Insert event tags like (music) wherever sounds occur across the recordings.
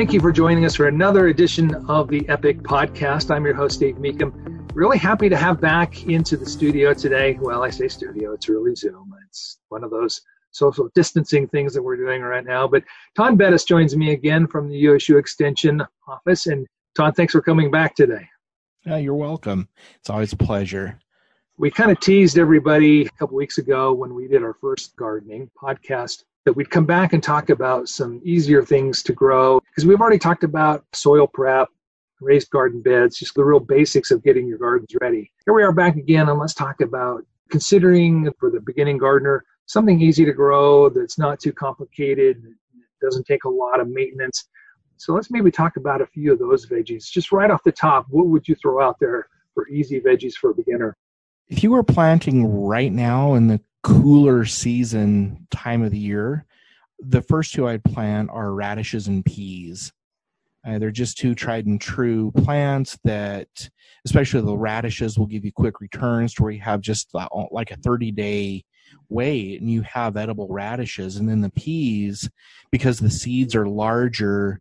Thank you for joining us for another edition of the EPICC Podcast. I'm your host, Dave Meekum. Really happy to have back into the studio today. Well, I say studio, it's really Zoom. It's one of those social distancing things that we're doing right now. But Taun Beddes joins me again from the USU Extension office. And Taun, thanks for coming back today. Yeah, you're welcome. It's always a pleasure. We kind of teased everybody a couple weeks ago when we did our first gardening podcast that we'd come back and talk about some easier things to grow because we've already talked about soil prep, raised garden beds, just the real basics of getting your gardens ready. Here we are back again, and let's talk about considering for the beginning gardener something easy to grow that's not too complicated, doesn't take a lot of maintenance. So let's maybe talk about a few of those veggies. Just right off the top, what would you throw out there for easy veggies for a beginner? If you were planting right now in the cooler season time of the year, the first two I'd plant are radishes and peas. Uh, they're just two tried and true plants that, especially the radishes, will give you quick returns to where you have just like a 30 day wait and you have edible radishes. And then the peas, because the seeds are larger,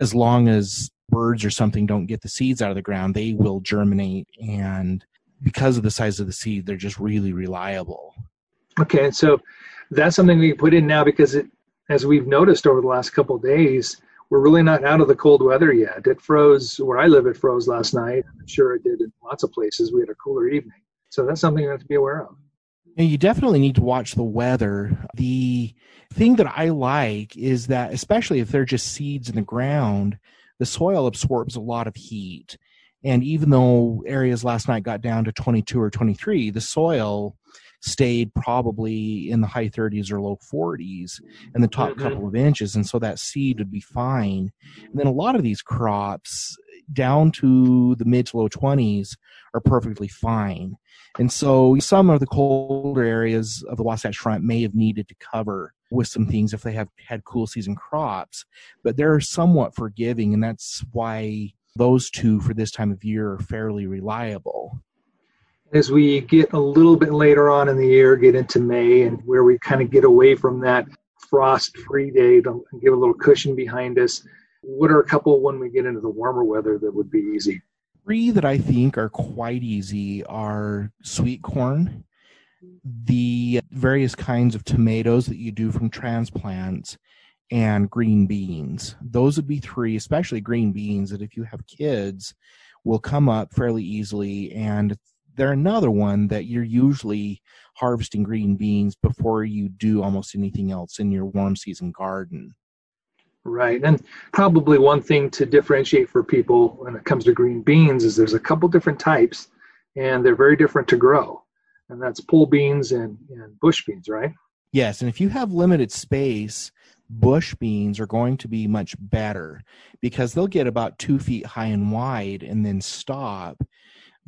as long as birds or something don't get the seeds out of the ground, they will germinate. And because of the size of the seed, they're just really reliable. Okay, so that's something we can put in now because it, as we've noticed over the last couple days, we're really not out of the cold weather yet. It froze where I live. It froze last night. I'm sure it did in lots of places. We had a cooler evening, so that's something you have to be aware of. Yeah, you definitely need to watch the weather. The thing that I like is that, especially if they're just seeds in the ground, the soil absorbs a lot of heat. And even though areas last night got down to 22 or 23, the soil stayed probably in the high 30s or low 40s in the top mm-hmm. couple of inches. And so that seed would be fine. And then a lot of these crops down to the mid to low 20s are perfectly fine. And so some of the colder areas of the Wasatch Front may have needed to cover with some things if they have had cool season crops, but they're somewhat forgiving. And that's why those two for this time of year are fairly reliable as we get a little bit later on in the year, get into May, and where we kind of get away from that frost free day to give a little cushion behind us, what are a couple when we get into the warmer weather that would be easy? Three that I think are quite easy are sweet corn, the various kinds of tomatoes that you do from transplants, and green beans. Those would be three, especially green beans, that if you have kids, will come up fairly easily and they're another one that you're usually harvesting green beans before you do almost anything else in your warm season garden. Right. And probably one thing to differentiate for people when it comes to green beans is there's a couple different types and they're very different to grow. And that's pole beans and, and bush beans, right? Yes. And if you have limited space, bush beans are going to be much better because they'll get about two feet high and wide and then stop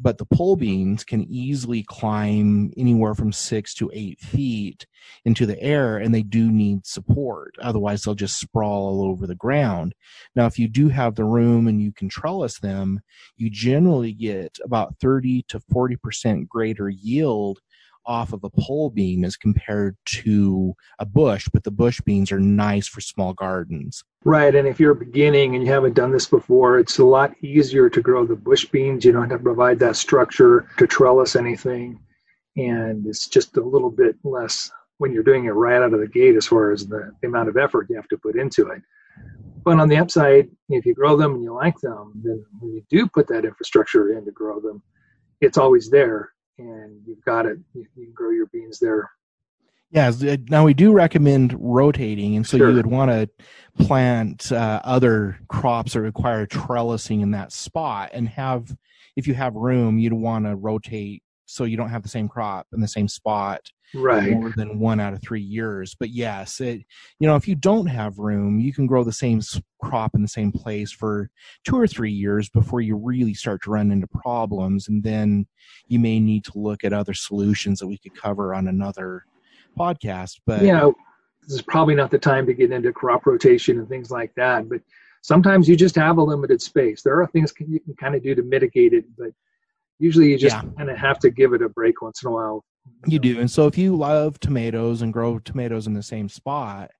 but the pole beans can easily climb anywhere from six to eight feet into the air and they do need support. Otherwise they'll just sprawl all over the ground. Now if you do have the room and you can trellis them you generally get about 30 to 40 percent greater yield off of a pole bean as compared to a bush, but the bush beans are nice for small gardens. Right, and if you're beginning and you haven't done this before, it's a lot easier to grow the bush beans. You don't have to provide that structure to trellis anything, and it's just a little bit less when you're doing it right out of the gate as far as the, the amount of effort you have to put into it. But on the upside, if you grow them and you like them, then when you do put that infrastructure in to grow them, it's always there and you've got it. You, you can grow your beans there. Yeah. Now we do recommend rotating, and so sure. you would want to plant uh, other crops that require trellising in that spot, and have, if you have room, you'd want to rotate so you don't have the same crop in the same spot right. more than one out of three years. But yes it you know if you don't have room you can grow the same crop in the same place for two or three years before you really start to run into problems. And then you may need to look at other solutions that we could cover on another podcast. But yeah this is probably not the time to get into crop rotation and things like that. But sometimes you just have a limited space. There are things you can kind of do to mitigate it but usually you just yeah. kind of have to give it a break once in a while you do. And so if you love tomatoes and grow tomatoes in the same spot,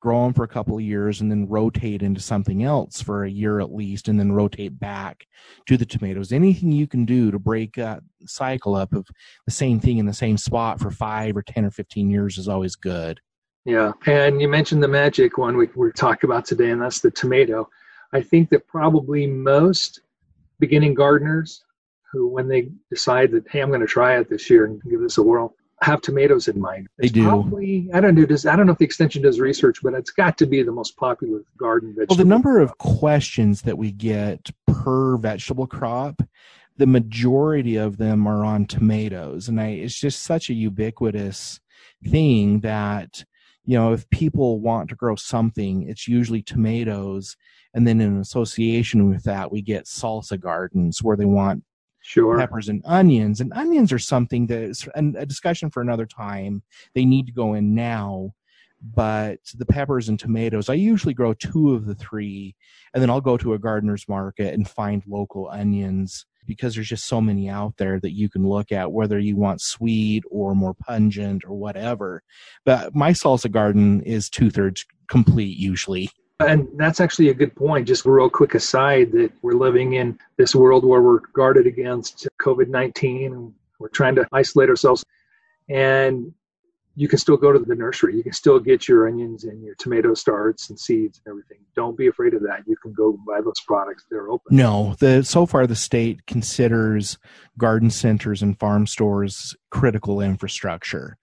grow them for a couple of years, and then rotate into something else for a year at least, and then rotate back to the tomatoes. Anything you can do to break a cycle up of the same thing in the same spot for five or 10 or 15 years is always good. Yeah. And you mentioned the magic one we, we're talking about today, and that's the tomato. I think that probably most beginning gardeners who, when they decide that, hey, I'm going to try it this year and give this a whirl, have tomatoes in mind. It's they do. Probably, I don't know. Does I don't know if the extension does research, but it's got to be the most popular garden vegetable. Well, the number of questions that we get per vegetable crop, the majority of them are on tomatoes, and I, it's just such a ubiquitous thing that you know if people want to grow something, it's usually tomatoes, and then in association with that, we get salsa gardens where they want sure. peppers and onions. And onions are something that's a discussion for another time. They need to go in now. But the peppers and tomatoes, I usually grow two of the three, and then I'll go to a gardener's market and find local onions because there's just so many out there that you can look at, whether you want sweet or more pungent or whatever. But my salsa garden is two thirds complete usually. And that's actually a good point. Just a real quick aside that we're living in this world where we're guarded against COVID 19 and we're trying to isolate ourselves. And you can still go to the nursery. You can still get your onions and your tomato starts and seeds and everything. Don't be afraid of that. You can go buy those products. They're open. No, the so far the state considers garden centers and farm stores critical infrastructure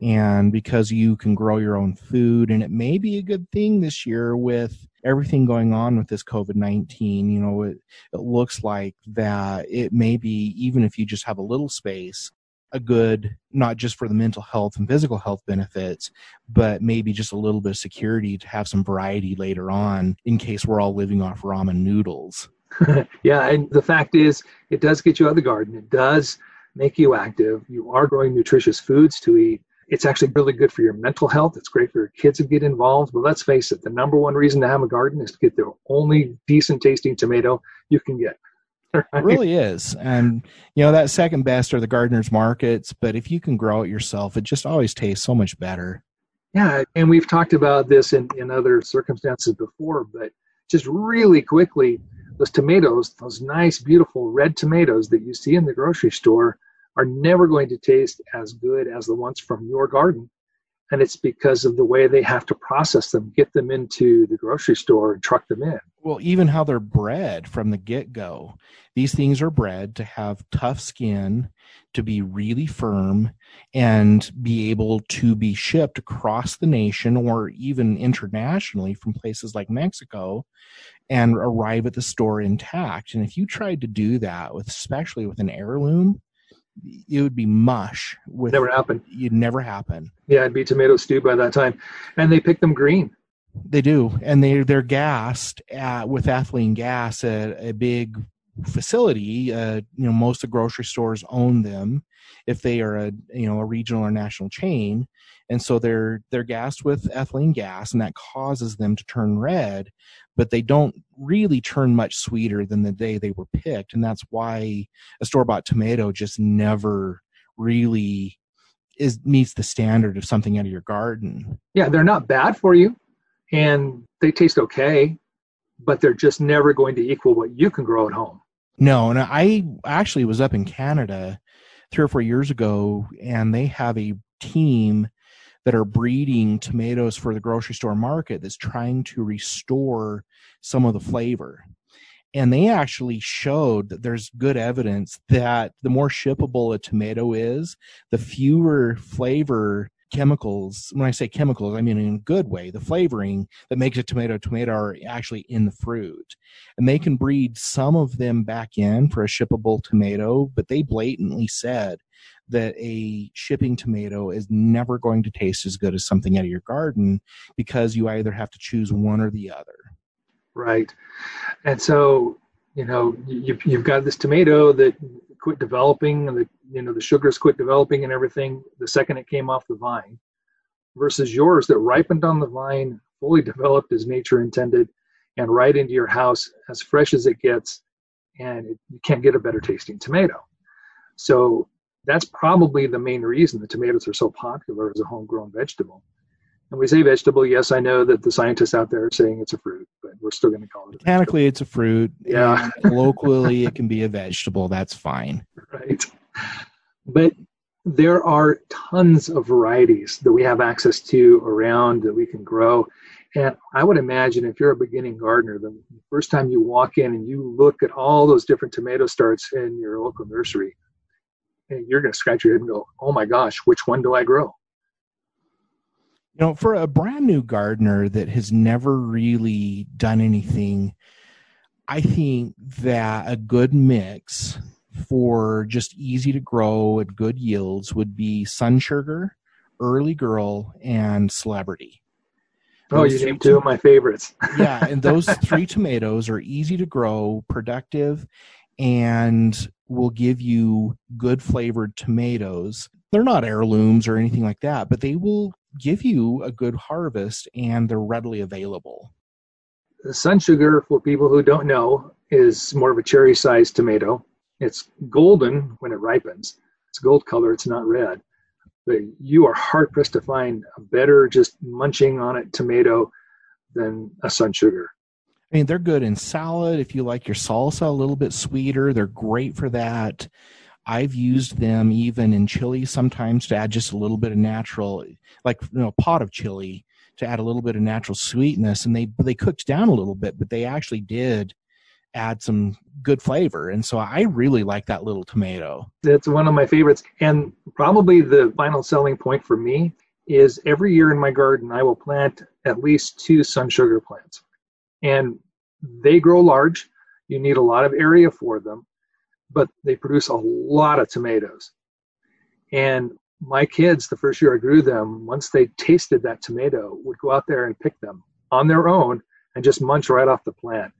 and because you can grow your own food and it may be a good thing this year with everything going on with this covid-19 you know it, it looks like that it may be even if you just have a little space a good not just for the mental health and physical health benefits but maybe just a little bit of security to have some variety later on in case we're all living off ramen noodles. (laughs) Yeah and the fact is it does get you out of the garden. It does make you active. You are growing nutritious foods to eat it's actually really good for your mental health. It's great for your kids to get involved. But let's face it, the number one reason to have a garden is to get the only decent tasting tomato you can get. (laughs) Right? It really is. And, you know, that second best are the gardener's markets. But if you can grow it yourself, it just always tastes so much better. Yeah. And we've talked about this in, in other circumstances before, but just really quickly, those tomatoes, those nice, beautiful red tomatoes that you see in the grocery store, are never going to taste as good as the ones from your garden. And it's because of the way they have to process them, get them into the grocery store and truck them in. Well, even how they're bred from the get go. These things are bred to have tough skin, to be really firm, and be able to be shipped across the nation or even internationally from places like Mexico and arrive at the store intact. And if you tried to do that with, especially with an heirloom, it would be mush. With never happen. You'd never happen. Yeah, it'd be tomato stew by that time, and they pick them green. They do, and they they're gassed at, with ethylene gas a big facility. Uh, you know, most of the grocery stores own them if they are a you know a regional or national chain, and so they're they're gassed with ethylene gas, and that causes them to turn red but they don't really turn much sweeter than the day they were picked. And that's why a store bought tomato just never really is meets the standard of something out of your garden. Yeah, they're not bad for you and they taste okay, but they're just never going to equal what you can grow at home. No, and I actually was up in Canada three or four years ago, and they have a team that are breeding tomatoes for the grocery store market that's trying to restore some of the flavor. And they actually showed that there's good evidence that the more shippable a tomato is, the fewer flavor chemicals. When I say chemicals, I mean in a good way. The flavoring that makes a tomato tomato are actually in the fruit. And they can breed some of them back in for a shippable tomato, but they blatantly said that a shipping tomato is never going to taste as good as something out of your garden because you either have to choose one or the other. Right. And so, you know, you've, you've got this tomato that quit developing and the, you know, the sugars quit developing and everything the second it came off the vine versus yours that ripened on the vine, fully developed as nature intended and right into your house as fresh as it gets. And it, you can't get a better tasting tomato. So that's probably the main reason the tomatoes are so popular as a homegrown vegetable. And we say vegetable. Yes, I know that the scientists out there are saying it's a fruit, but we're still going to call it. Botanically, it's a fruit. Yeah. colloquially, it can be a vegetable. That's fine. Right. But there are tons of varieties that we have access to around that we can grow. And I would imagine if you're a beginning gardener, the first time you walk in and you look at all those different tomato starts in your local nursery, and you're going to scratch your head and go, oh my gosh, which one do I grow? You know, for a brand new gardener that has never really done anything, I think that a good mix for just easy to grow at good yields would be Sun Sugar, Early Girl, and Celebrity. Oh, you named two of my favorites. (laughs) yeah, and those (laughs) three tomatoes are easy to grow, productive, and will give you good flavored tomatoes. They're not heirlooms or anything like that, but they will give you a good harvest and they're readily available. The sun sugar, for people who don't know, is more of a cherry sized tomato. It's golden when it ripens. It's gold color, it's not red. But you are hard pressed to find a better just munching on it tomato than a sun sugar. I mean, they're good in salad. If you like your salsa a little bit sweeter, they're great for that. I've used them even in chili sometimes to add just a little bit of natural, like you know, a pot of chili to add a little bit of natural sweetness. And they they cooked down a little bit, but they actually did add some good flavor. And so I really like that little tomato. That's one of my favorites. And probably the final selling point for me is every year in my garden, I will plant at least two sun sugar plants. And they grow large. You need a lot of area for them, but they produce a lot of tomatoes. And my kids, the first year I grew them, once they tasted that tomato, would go out there and pick them on their own and just munch right off the plant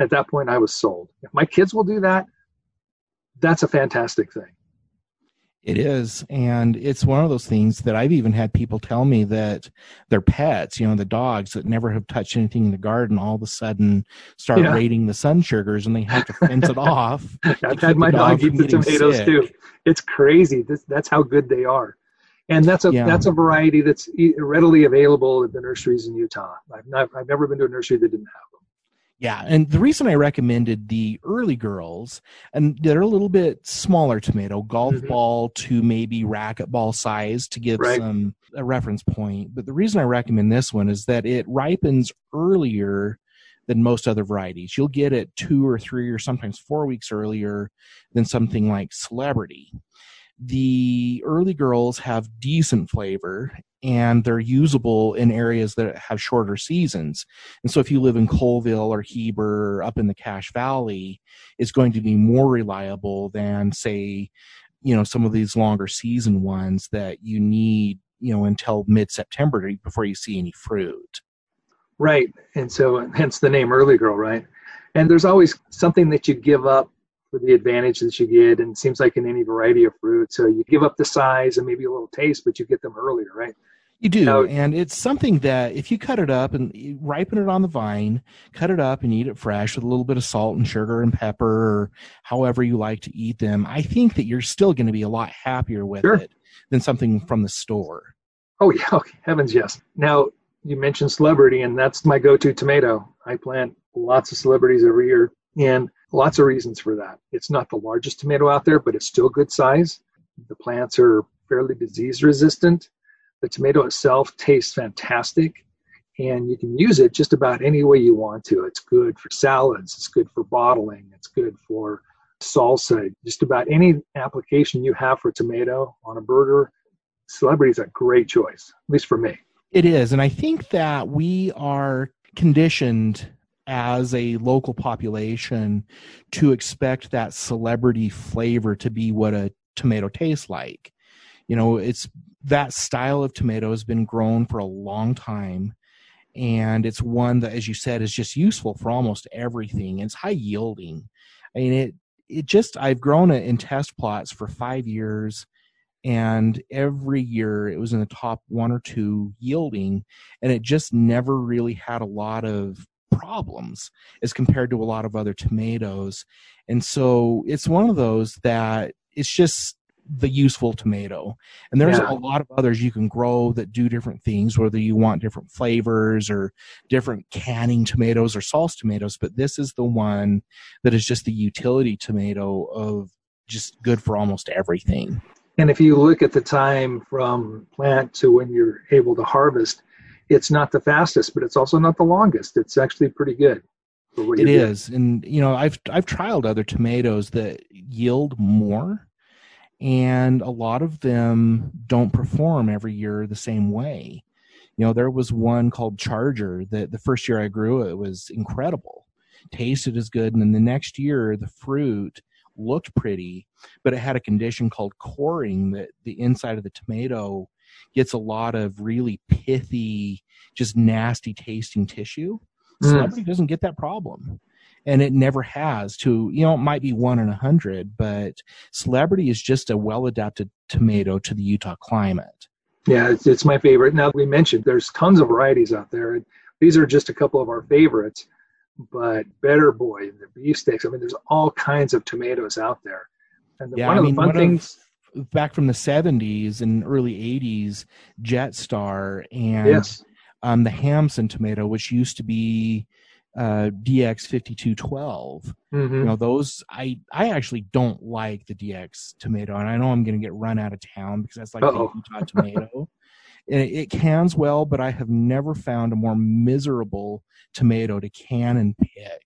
at that point I was sold. If my kids will do that, that's a fantastic thing. It is. And it's one of those things that I've even had people tell me that their pets, you know, the dogs that never have touched anything in the garden, all of a sudden start yeah. raiding the sun sugars and they have to fence it (laughs) off. I've had my dog eat the tomatoes sick. too. It's crazy. This, that's how good they are. And that's a yeah. that's a variety that's readily available at the nurseries in Utah. I've not I've never been to a nursery that didn't have. Yeah, and the reason I recommended the early girls, and they're a little bit smaller tomato, golf mm-hmm. ball to maybe racquetball size to give right. some a reference point. But the reason I recommend this one is that it ripens earlier than most other varieties. You'll get it two or three or sometimes four weeks earlier than something like Celebrity the early girls have decent flavor and they're usable in areas that have shorter seasons. And so if you live in Coalville or Heber or up in the Cache Valley, it's going to be more reliable than say, you know, some of these longer season ones that you need, you know, until mid September before you see any fruit. Right. And so hence the name early girl, right? And there's always something that you give up for the advantage that you get. And it seems like in any variety of fruit. So you give up the size and maybe a little taste, but you get them earlier, right? You do. Now, and it's something that if you cut it up and ripen it on the vine, cut it up and eat it fresh with a little bit of salt and sugar and pepper or however you like to eat them, I think that you're still going to be a lot happier with sure. it than something from the store. Oh, yeah. (laughs) Okay. Heavens, yes. Now, you mentioned celebrity, and that's my go to tomato. I plant lots of celebrities every year. And Lots of reasons for that. It's not the largest tomato out there, but it's still good size. The plants are fairly disease resistant. The tomato itself tastes fantastic, and you can use it just about any way you want to. It's good for salads, it's good for bottling, it's good for salsa. Just about any application you have for tomato on a burger, celebrity is a great choice, at least for me. It is. And I think that we are conditioned as a local population to expect that celebrity flavor to be what a tomato tastes like. You know, it's that style of tomato has been grown for a long time. And it's one that, as you said, is just useful for almost everything. It's high yielding. I mean, it, it just, I've grown it in test plots for five years and every year it was in the top one or two yielding and it just never really had a lot of problems as compared to a lot of other tomatoes. And so it's one of those that it's just the useful tomato. And there's Yeah. a lot of others you can grow that do different things, whether you want different flavors or different canning tomatoes or sauce tomatoes. But this is the one that is just the utility tomato of just good for almost everything. And if you look at the time from plant to when you're able to harvest, it's not the fastest, but it's also not the longest. It's actually pretty good. It doing. is, and you know, I've I've trialed other tomatoes that yield more, and a lot of them don't perform every year the same way. You know, there was one called Charger that the first year I grew it was incredible, tasted as good, and then the next year the fruit looked pretty, but it had a condition called coring that the inside of the tomato gets a lot of really pithy, just nasty tasting tissue. Mm. Celebrity doesn't get that problem. And it never has to, you know, it might be one in a hundred, but celebrity is just a well adapted tomato to the Utah climate. Yeah, it's, it's my favorite. Now we mentioned there's tons of varieties out there. These are just a couple of our favorites, but Better Boy, the beefsteaks. I mean, there's all kinds of tomatoes out there. And the, Yeah, one I of mean, the fun one of- things, Back from the 70s and early 80s, Jetstar and yes, um, the Hamson tomato, which used to be uh, DX 5212. hmm you know those i i actually don't like the dx tomato and i know i'm going to get run out of town because that's like Uh-oh. the utah tomato. (laughs) It, it cans well but i have never found a more miserable tomato to can and pick.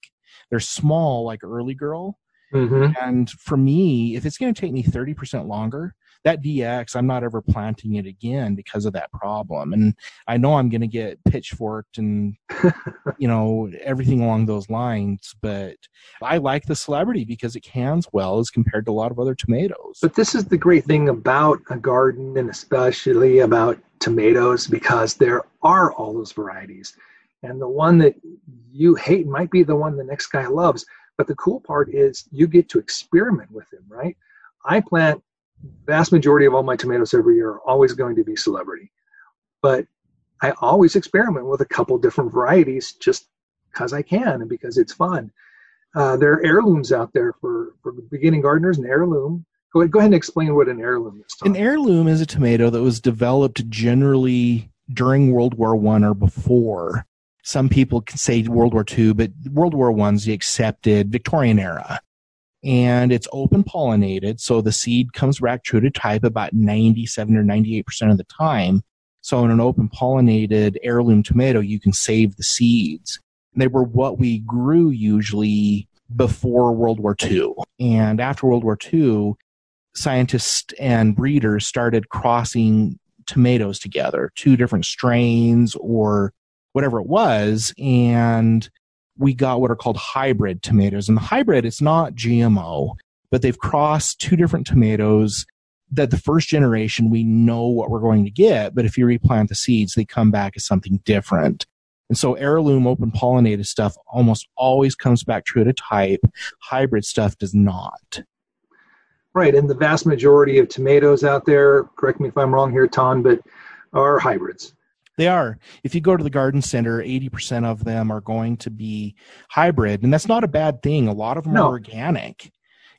They're small like early girl. Hmm and for me if it's going to take me 30% longer that dx i'm not ever planting it again because of that problem and i know i'm going to get pitchforked and (laughs) you know everything along those lines but i like the celebrity because it cans well as compared to a lot of other tomatoes But this is the great thing about a garden and especially about tomatoes because there are all those varieties. And the one that you hate might be the one the next guy loves. But the cool part is you get to experiment with them, right? I plant vast majority of all my tomatoes every year are always going to be celebrity. But I always experiment with a couple different varieties just because I can and because it's fun. Uh, there are heirlooms out there for, for beginning gardeners, an heirloom Go ahead, go ahead and explain what an heirloom is. Tom. An heirloom is a tomato that was developed generally during World War One or before. Some people can say World War Two, but World War One's the accepted Victorian era. And it's open pollinated, so the seed comes back true to type about 97 or 98% of the time. So in an open pollinated heirloom tomato, you can save the seeds. They were what we grew usually before World War II. And after World War II, scientists and breeders started crossing tomatoes together, two different strains or whatever it was, and we got what are called hybrid tomatoes. And the hybrid, it's not GMO, but they've crossed two different tomatoes that the first generation we know what we're going to get, but if you replant the seeds, they come back as something different. And so heirloom open pollinated stuff almost always comes back true to type. Hybrid stuff does not. Right, and the vast majority of tomatoes out there, correct me if I'm wrong here, Taun, but are hybrids. They are. If you go to the garden center, 80% of them are going to be hybrid. And that's not a bad thing. A lot of them No. are organic,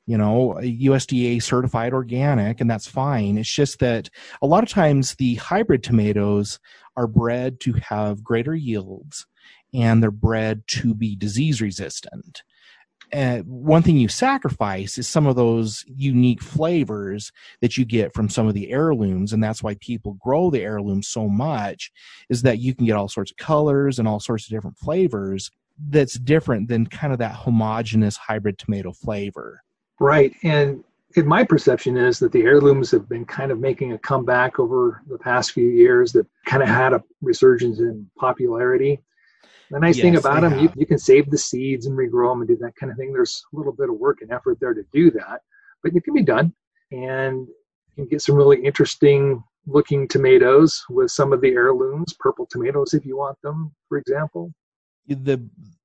you know, USDA certified organic, and that's fine. It's just that a lot of times the hybrid tomatoes are bred to have greater yields and they're bred to be disease resistant. And one thing you sacrifice is some of those unique flavors that you get from some of the heirlooms and that's why people grow the heirlooms so much is that you can get all sorts of colors and all sorts of different flavors that's different than kind of that homogeneous hybrid tomato flavor Right, and in my perception is that the heirlooms have been kind of making a comeback over the past few years that kind of had a resurgence in popularity. The nice thing about them, you, you can save the seeds and regrow them and do that kind of thing. There's a little bit of work and effort there to do that, but it can be done. And you can get some really interesting looking tomatoes with some of the heirlooms, purple tomatoes if you want them, for example. the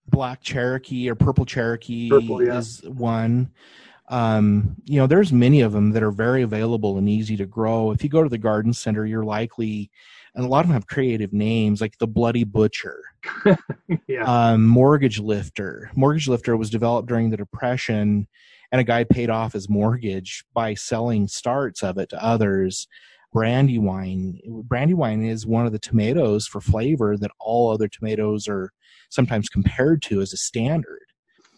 black cherokee or purple cherokee Purple, yeah. is one um, you know there's many of them that are very available and easy to grow if you go to the garden center you're likely and a lot of them have creative names like the bloody butcher (laughs) yeah. um, mortgage lifter mortgage lifter was developed during the depression and a guy paid off his mortgage by selling starts of it to others. Brandywine. Brandywine is one of the tomatoes for flavor that all other tomatoes are sometimes compared to as a standard.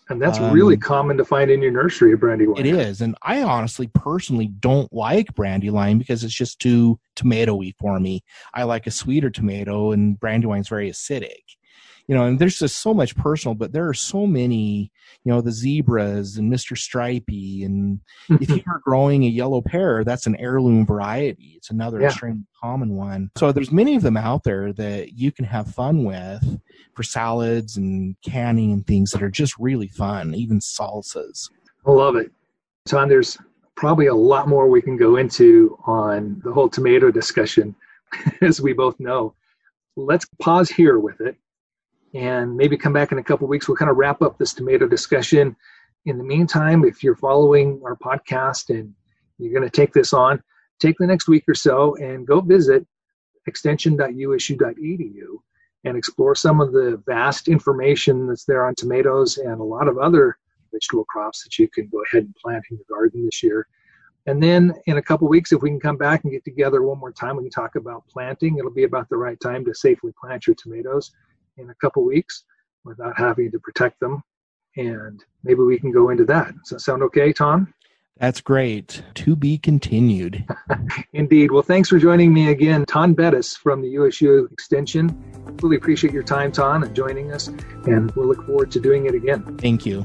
And that's um, really common to find in your nursery, Brandywine. It is. And I honestly, personally don't like Brandywine because it's just too tomatoey for me. I like a sweeter tomato, and Brandywine's very acidic you know, and there's just so much personal, but there are so many, you know, the zebras and Mr. Stripey. And if (laughs) you're growing a yellow pear, that's an heirloom variety. It's another yeah. extremely common one. So there's many of them out there that you can have fun with for salads and canning and things that are just really fun, even salsas. I love it. Tom, there's probably a lot more we can go into on the whole tomato discussion, (laughs) as we both know. Let's pause here with it and maybe come back in a couple weeks. We'll kind of wrap up this tomato discussion. In the meantime, if you're following our podcast and you're going to take this on, take the next week or so and go visit extension.usu.edu and explore some of the vast information that's there on tomatoes and a lot of other vegetable crops that you can go ahead and plant in your garden this year. And then in a couple weeks, if we can come back and get together one more time, we can talk about planting. It'll be about the right time to safely plant your tomatoes in a couple weeks without having to protect them. And maybe we can go into that. Does that sound okay, Tom? That's great. To be continued. (laughs) Indeed. Well, thanks for joining me again, Taun Beddes from the USU Extension. Really appreciate your time, Taun, and joining us, and we'll look forward to doing it again. Thank you.